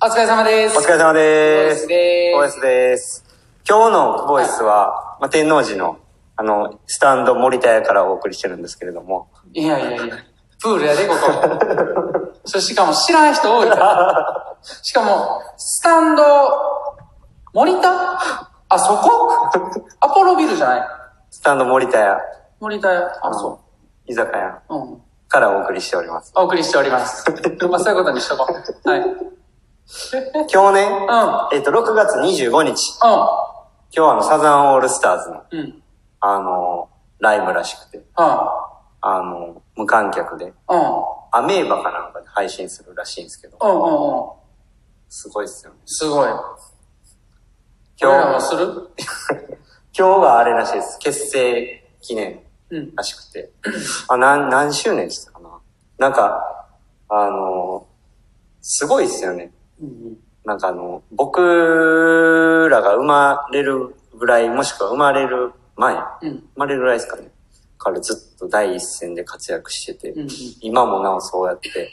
お疲れ様です。お疲れ様です。ボイスでーす。今日のボイスは、まあ、天王寺の、あの、スタンド森田屋からお送りしてるんですけれども。いやいやいや、プールやで、ここ。そしかも知らん人多いから。しかも、スタンド、森田？あ、そこ？アポロビルじゃない？スタンド森田屋、森田屋。あ、そ居酒屋う。うん。からお送りしております。お送りしております。まあ、そういうことにしとこう。はい。うん。今日ね、うん。えっ、と、6月25日、今日はあの、サザンオールスターズの、うん。うん。あの、ライブらしくて、うん。あの、無観客で、うん。アメーバかなんかで配信するらしいんですけど、うんうんうん。すごいっすよね。すごい。今日、する？今日があれらしいです。結成記念うん。らしくて。あ、何、何周年でしたかななんか、あの、すごいっすよね。うん。なんかあの、僕らが生まれるぐらい、もしくは生まれる前、生うん。まれるぐらいですかね。からずっと第一線で活躍してて、うん。今もなおそうやって、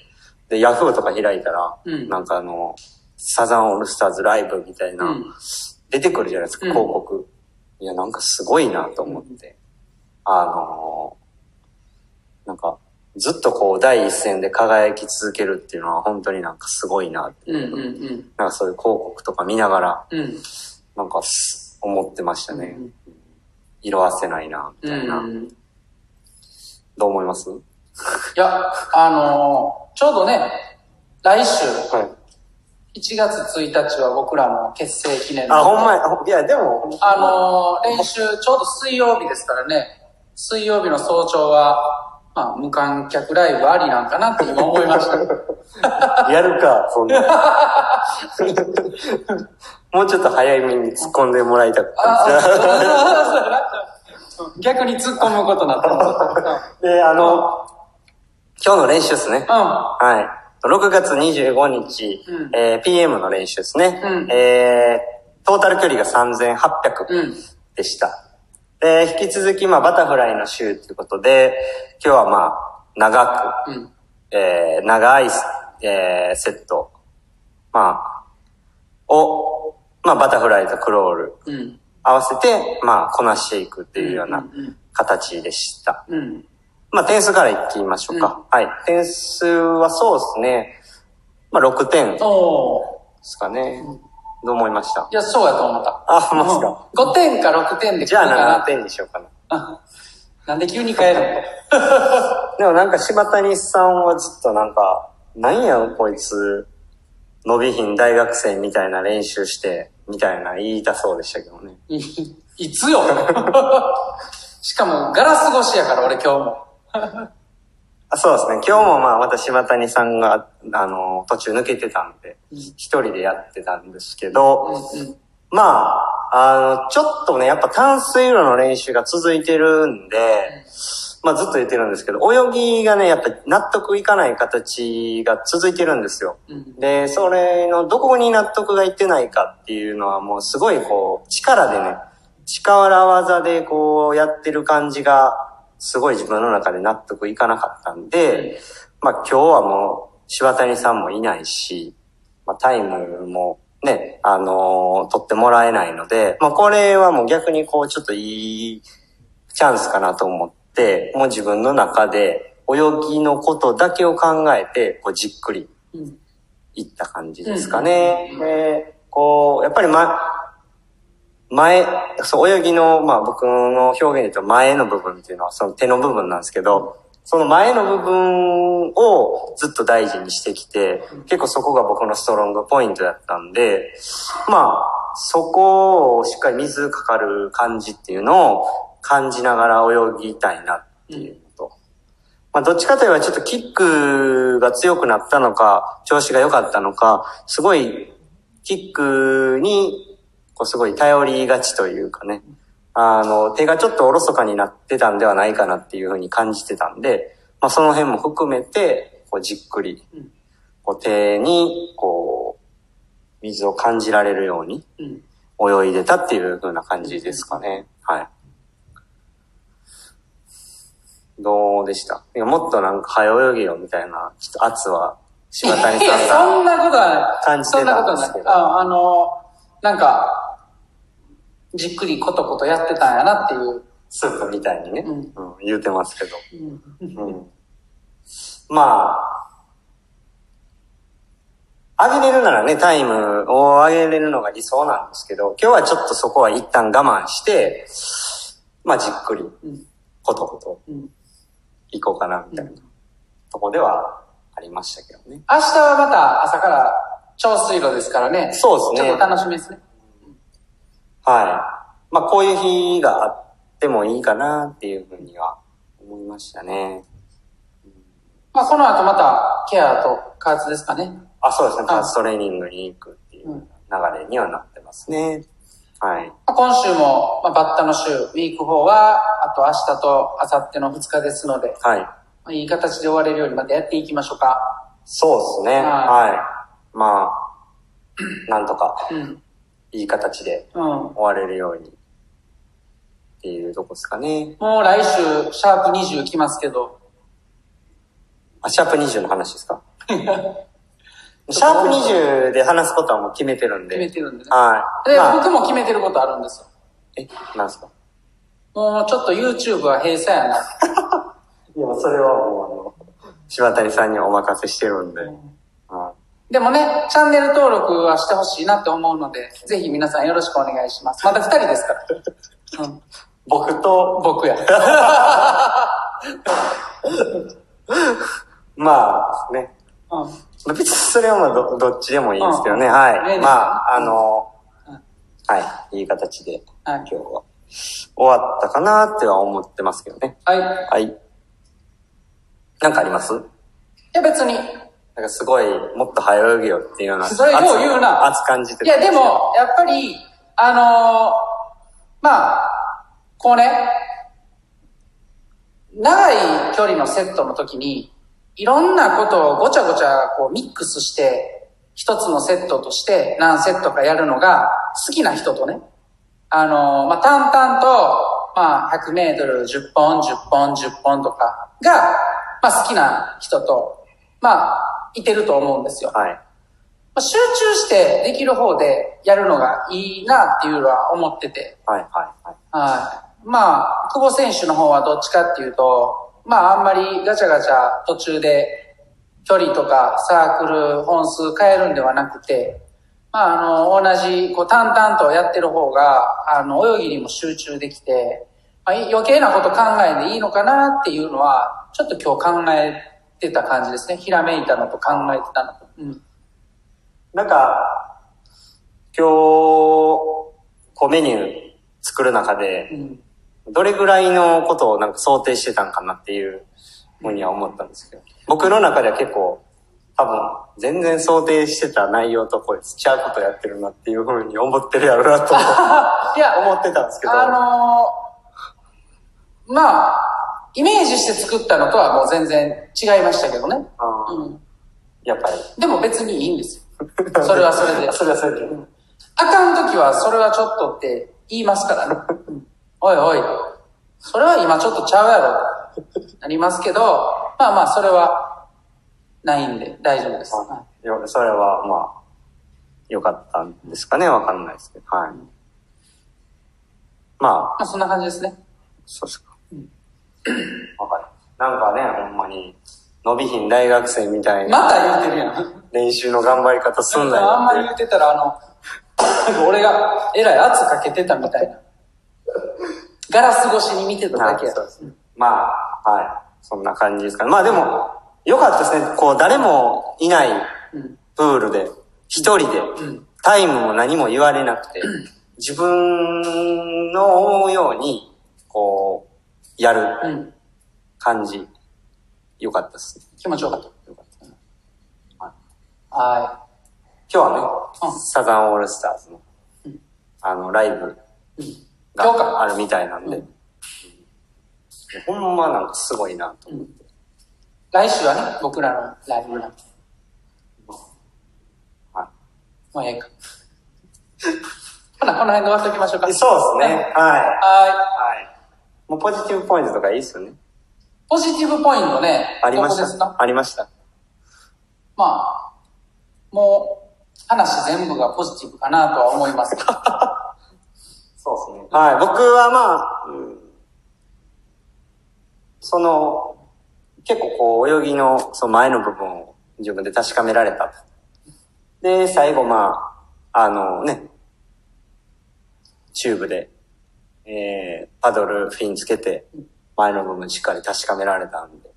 で、ヤフーとか開いたら、うんなんかあの、サザンオールスターズライブみたいな、うん。出てくるじゃないですか、うん広告。いや、なんかすごいなと思って。あのーなんか、ずっとこう、第一線で輝き続けるっていうのは本当になんかすごいなってうん。いうう、ん。うん。なんかそういう広告とか見ながら、うん。なんかす思ってましたね。うん色あせないな、みたいな。うん。どう思います？いや、あのーちょうどね、来週、はい。1月1日は僕らの結成記念あ、ほんまや、いや、でも、あのー練習、ちょうど水曜日ですからね、水曜日の早朝は、まあ、無観客ライブありなんかなって今思いました。やるか、そんな。もうちょっと早めに突っ込んでもらいたかった 逆に突っ込むことになったんであの、今日の練習ですね。うん。はい。6月25日、うんえー PM の練習ですね。うんえー、トータル距離が3800うん。うん。でした。で、引き続き、まあ、バタフライの週ということで、今日はまあ、長く、うん。えー、長い、えー、セット、まあ、を、まあ、バタフライとクロールうん。合わせて、まあ、こなしていくっていうようなうん形でした。うん。うん。まあ、点数からいきましょうか。はい。点数はそうですね。まあ、6点で。すかね。どう思いました？いや、そうやと思った。あ、ほんまですか？5点か6点でじゃあ来るかな7点にしようかな。あなんで急に変えるの？でもなんか柴谷さんはずっとなんか、なんやこいつ、伸びひん大学生みたいな練習して、みたいな言いたそうでしたけどね。いいつよ しかも、ガラス越しやから、俺今日も。あそうですね。今日もまあ、また柴谷さんが、あの、途中抜けてたんで、一人でやってたんですけど、うんまあ、あの、ちょっとね、やっぱ淡水路の練習が続いてるんで、まあずっと言ってるんですけど、泳ぎがね、やっぱ納得いかない形が続いてるんですよ。うんで、それのどこに納得がいってないかっていうのはもうすごいこう、力でね、力技でこうやってる感じが、すごい自分の中で納得いかなかったんで、まあ今日はもう、柴谷さんもいないし、まあタイムもね、あのー取ってもらえないので、まあこれはもう逆にこうちょっといいチャンスかなと思って、もう自分の中で泳ぎのことだけを考えて、こうじっくりうん。いった感じですかね。で、こう、やっぱりま、前、そう、泳ぎの、まあ僕の表現で言うと前の部分っていうのはその手の部分なんですけど、その前の部分をずっと大事にしてきて、結構そこが僕のストロングポイントだったんで、まあ、そこをしっかり水かかる感じっていうのを感じながら泳ぎたいなっていうのと、まあ、どっちかといえばちょっとキックが強くなったのか、調子が良かったのか、すごいキックに、こうすごい頼りがちというかね、あの、手がちょっとおろそかになってたんではないかなっていうふうに感じてたんで、まあその辺も含めて、こうじっくりうん、こう手に、こう、水を感じられるようにうん泳いでたっていう風な感じですかね。はい。どうでした？いやもっとなんか早泳げよみたいな、ちょっと圧は 柴谷さんがそんなことは。感じてそんなことはたんですけ。ど。ないああの、なんか、じっくりコトコトやってたんやなっていう。スープみたいにね、うんうん言うてますけど。うんうんまあ、上げれるならね、タイムを上げれるのが理想なんですけど、今日はちょっとそこは一旦我慢して、まあじっくり、うんコトコトうん行こうかな、みたいなとこではありましたけどね。明日はまた朝から超水路ですからね。そうですねちょっと楽しみですね。はい。まあこういう日があってもいいかなっていうふうには思いましたね。まあこの後またケアと加圧ですかね。あ、そうですね。はいパーストレーニングに行くっていう流れにはなってますね。はい。まあ今週も、まあ、バッタの週、ウィーク4は、あと明日と明後日の2日ですので、はい。まあ、いい形で終われるようにまたやっていきましょうか。そうですね。はいはい。まあ、なんとか、うん。いい形でうん。も終われるように。っていうとこですかね。う来週、シャープ20来ますけど、あ、シャープ20の話ですか？シャープ20で話すことはもう決めてるんで。決めてるんでね。はい。で、まあ、僕も決めてることあるんですよ。え、なんですか？もうちょっと YouTube は閉鎖やな。いや、それはもう、あの、柴谷さんにお任せしてるんで。はいでもね、チャンネル登録はしてほしいなって思うので、ぜひ皆さんよろしくお願いします。まだ二人ですから。うん、僕と、僕や。まあ、ね。うんまあ別にそれはまあどどっちでもいいですけどね。うんはい。ねまあ、あのうん、はい。いい形ではい今日は終わったかなっては思ってますけどね。はい。いはい。なんかあります？なんや別に。かすごい、もっと早泳げよっていうような。それよう言うな熱感じていやでも、やっぱり、あのーまあ、こうね、長い距離のセットの時に、いろんなことをごちゃごちゃこうミックスして、一つのセットとして何セットかやるのが好きな人とね、あのーまあ、淡々と、まあ、100メートル10本、10本、10本とかが、まあ、好きな人と、まあ、いてると思うんですよ。はい。まあ集中してできる方でやるのがいいなっていうのは思ってて。はい、はい、はい。はい。まあ、久保選手の方はどっちかっていうと、まああんまりガチャガチャ途中で距離とかサークル本数変えるんではなくて、まああの、同じこう淡々とやってる方が、あの、泳ぎにも集中できて、まあ、余計なこと考えんでいいのかなっていうのは、ちょっと今日考えてた感じですね。ひらめいたのと考えてたのと。うん。なんか、今日、こうメニュー作る中で、うん。どれぐらいのことをなんか想定してたんかなっていうふうには思ったんですけど、僕の中では結構、多分、全然想定してた内容とこう、ちゃうことやってるなっていうふうに思ってるやろうなと思いや、思ってたんですけど、あのーまあ、イメージして作ったのとはもう全然違いましたけどね。うん。やっぱり。でも別にいいんですよ。それはそれで。それはそれで。あかんときはそれはちょっとって言いますからね。うんおいおい、それは今ちょっとちゃうやろとなりますけど、まあまあそれはないんで大丈夫です。はいよそれは、まあ、良かったんですかねわかんないですけど。はい。まあ、まあそんな感じですね。そうですか。わかる。なんかね、ほんまに、伸びひん大学生みたいなまた言ってるやん。練習の頑張り方すんなよあんまり。言ってたら、あの、俺がえらい圧かけてたみたいな。ガラス越しに見てただけやはい。そうですねまあ、はい。そんな感じですかね。まあでも、良かったですね。こう、誰もいないうん。プールで、一人で、んタイムも何も言われなくて、自分の思うように、こう、やるうん。感じ、良かったですね。気持ちよかった。良かったですはいは今日はね、うんサザンオールスターズの、うんあの、ライブがか。あるみたいなんで、うんほんまなんかすごいなと。うん。来週はね、僕らのライブなんで。はもうええか。ほな、この辺で終わっておきましょうか。い、そうですね。はい。ははい。もうポジティブポイントとかいいっすよね。い。ポジティブポイントね、ありました？ありました。まあ、もう、話全部がポジティブかなとは思います。そうですね。はい。僕はまあ、うんその、結構こう、泳ぎのその前の部分を自分で確かめられたと。で、最後まあ、あのね、チューブで、えー、パドルフィンつけて、前の部分しっかり確かめられたんで、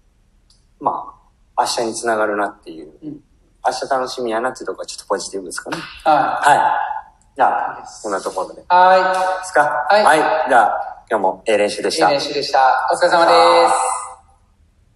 まあ、明日につながるなっていう、うん明日楽しみやなっていうところがちょっとポジティブですかね。ははい。じゃあ、こんなところで。い。はですか？はいはい。じゃあ、今日もええ練習でい。いいした。練習でした。お疲れ様です。